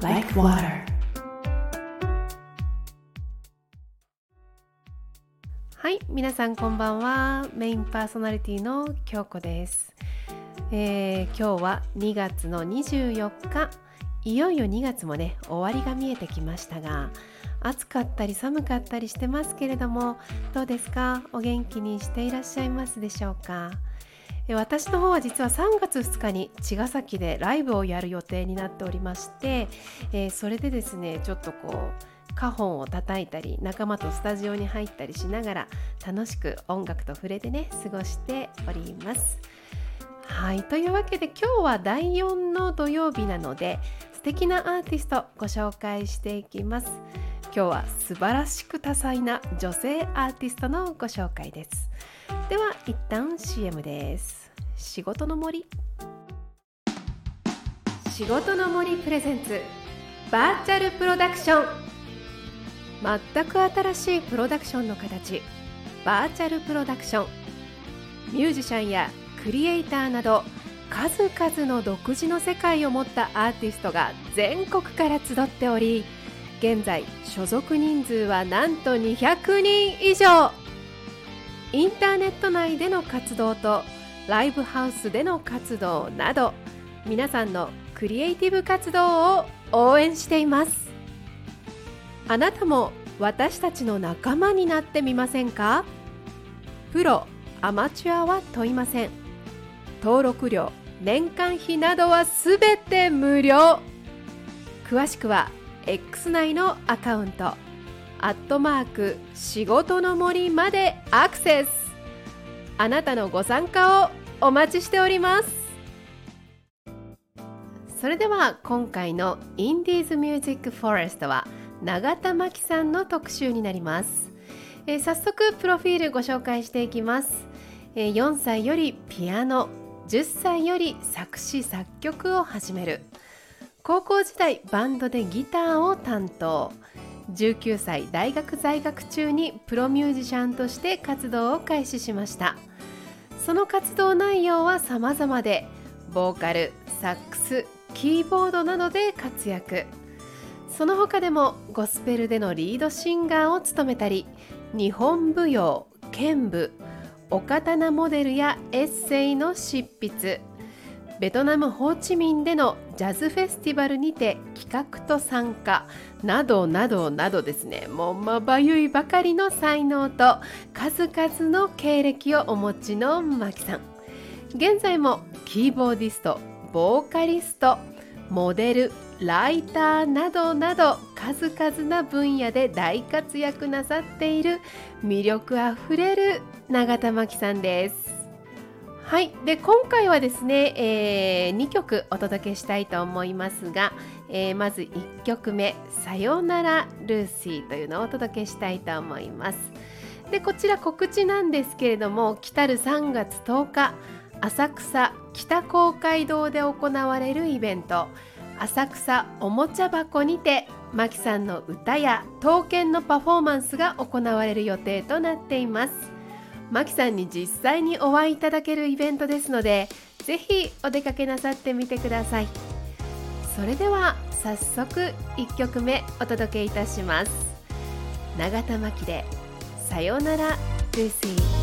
like water. はい皆さんこんばんは。メインパーソナリティの京子です、えー今日は2月の24日。いよいよ2月もね終わりが見えてきましたが暑かったり寒かったりしてますけれどもどうですか？お元気にしていらっしゃいますでしょうか？私の方は実は3月2日に茅ヶ崎でライブをやる予定になっておりまして、えーそれでですねちょっとこう花本を叩いたり仲間とスタジオに入ったりしながら楽しく音楽と触れてね過ごしております。はいというわけで今日は第4の土曜日なので敵なアーティストご紹介していきます。今日は素晴らしく多彩な女性アーティストのご紹介です。では一旦 CM です。仕事の森仕事の森プレゼンツバーチャルプロダクション全く新しいプロダクションの形バーチャルプロダクションミュージシャンやクリエイターなど数々の独自の世界を持ったアーティストが全国から集っており現在所属人数はなんと200人以上。インターネット内での活動とライブハウスでの活動など皆さんのクリエイティブ活動を応援しています。あなたも私たちの仲間になってみませんか？プロアマチュアは問いません。登録料年間費などはすべて無料。詳しくは X 内のアカウントアットマーク仕事の森までアクセス。あなたのご参加をお待ちしております。それでは今回のインディーズミュージックフォレストは永田真希さんの特集になります、えー早速プロフィールご紹介していきます、えー4歳よりピアノ。10歳より作詞作曲を始める。高校時代バンドでギターを担当。19歳大学在学中にプロミュージシャンとして活動を開始しました。その活動内容は様々でボーカルサックスキーボードなどで活躍。その他でもゴスペルでのリードシンガーを務めたり日本舞踊剣舞お刀モデルやエッセイの執筆。ベトナムホーチミンでのジャズフェスティバルにて企画と参加。などなどなどですね。もうまばゆいばかりの才能と数々の経歴をお持ちのマキさん。現在もキーボーディストボーカリストモデルライターなどなど数々な分野で大活躍なさっている魅力あふれる永田真希さんです。はい、で今回はですね、え2曲お届けしたいと思いますが、えーまず1曲目「さよならルーシー」というのをお届けしたいと思います。でこちら告知なんですけれども来たる3月10日浅草北公会堂で行われるイベント浅草おもちゃ箱にてマキさんの歌や刀剣のパフォーマンスが行われる予定となっています。マキさんに実際にお会いいただけるイベントですのでぜひお出かけなさってみてください。それでは早速1曲目お届けいたします。永田真希でさよならルーシー。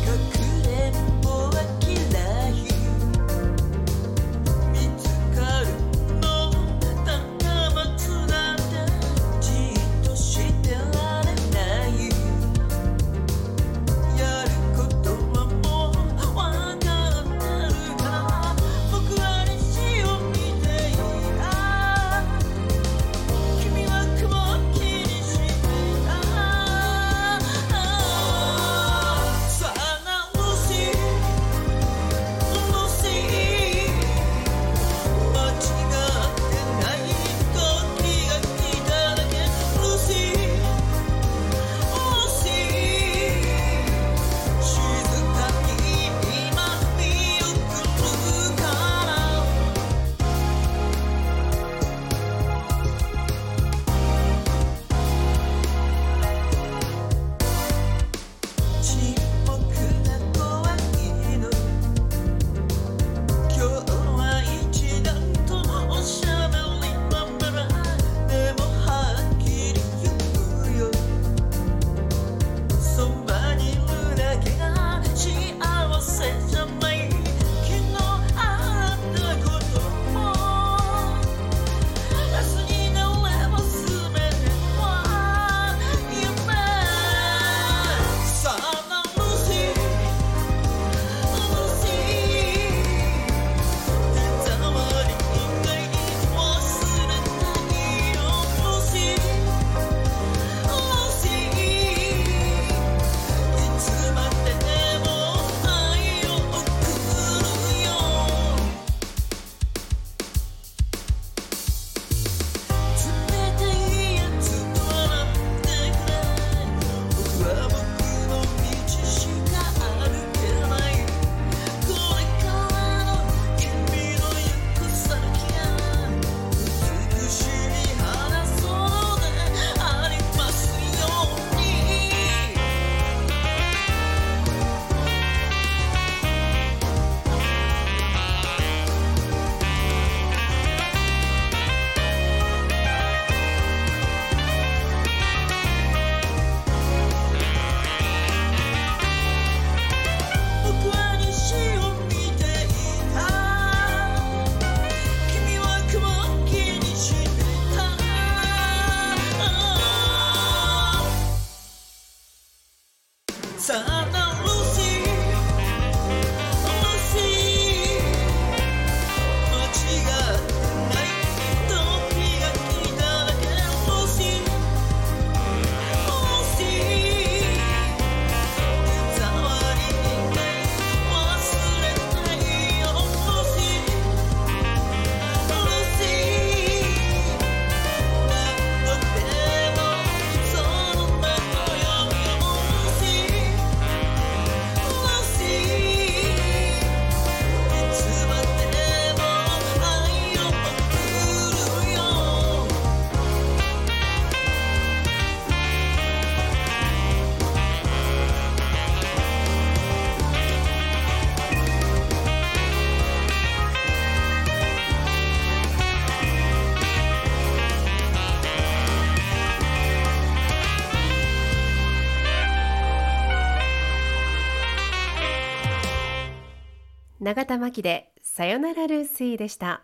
永田真希でさよならルーシーでした。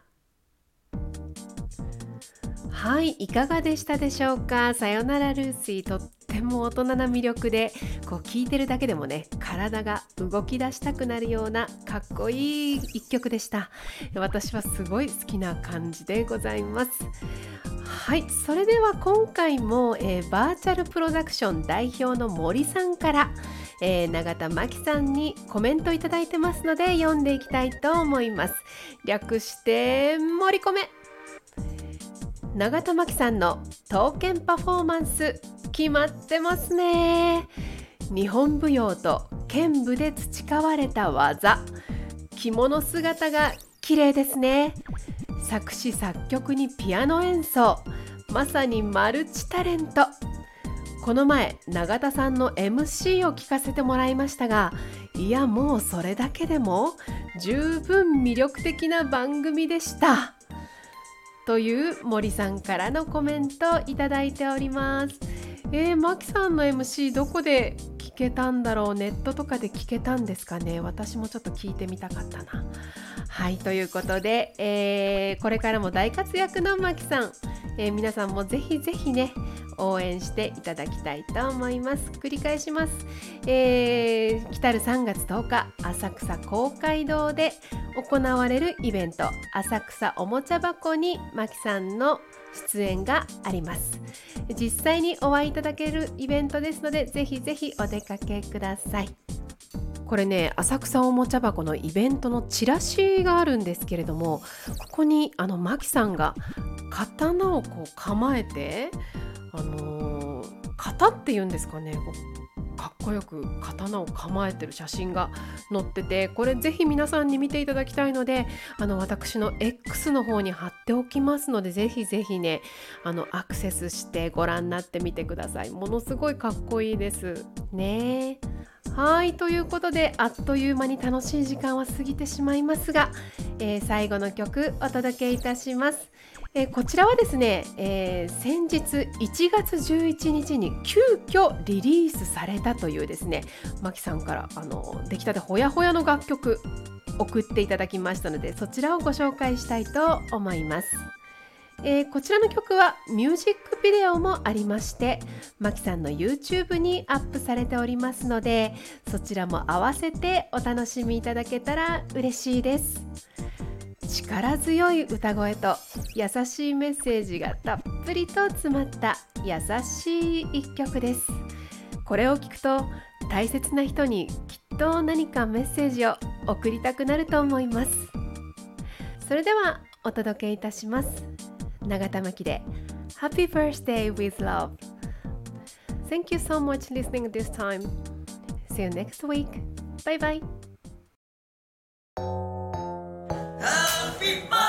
はいいかがでしたでしょうか？さよならルーシーとっても大人な魅力でこう聞いてるだけでもね体が動き出したくなるようなかっこいい一曲でした。私はすごい好きな感じでございます。はいそれでは今回も、えー、バーチャルプロダクション代表の森さんからえー、永田真希さんにコメントいただいてますので読んでいきたいと思います。略して盛り込め永田真希さんの刀剣パフォーマンス。決まってますね。日本舞踊と剣舞で培われた技。着物姿が綺麗ですね。作詞作曲にピアノ演奏。まさにマルチタレント。この前永田さんの MC を聞かせてもらいましたがいやもうそれだけでも十分魅力的な番組でした。という森さんからのコメントいただいております。えー、マキさんの MC どこで聞けたんだろう？ネットとかで聞けたんですかね？私もちょっと聞いてみたかったな。はいということで、えー、これからも大活躍のマキさん、えー、皆さんもぜひぜひね応援していただきたいと思います。繰り返します、えー、来たる3月10日浅草公会堂で行われるイベント浅草おもちゃ箱にまきさんの出演があります。実際にお会いいただけるイベントですのでぜひぜひお出かけください。これね浅草おもちゃ箱のイベントのチラシがあるんですけれどもここにあのマキさんが刀をこう構えてあの、型っていうんですかねこよく刀を構えてる写真が載っててこれぜひ皆さんに見ていただきたいのであの私の X の方に貼っておきますのでぜひぜひねあのアクセスしてご覧になってみてください。ものすごいかっこいいです。ね。はいということであっという間に楽しい時間は過ぎてしまいますが、えー、最後の曲お届けいたします。えー、こちらはですね、えー、先日1月11日に急遽リリースされたというですねマキさんからあの出来たてほやほやの楽曲送っていただきましたのでそちらをご紹介したいと思います。えー、こちらの曲はミュージックビデオもありましてマキさんの YouTube にアップされておりますのでそちらも合わせてお楽しみいただけたら嬉しいです。力強い歌声と優しいメッセージがたっぷりと詰まった優しい一曲です。これを聞くと大切な人にきっと何かメッセージを送りたくなると思います。それではお届けいたします。永田真希で Happy Birthday with Love Thank you so much listening this time. See you next week. Bye bye. Happy!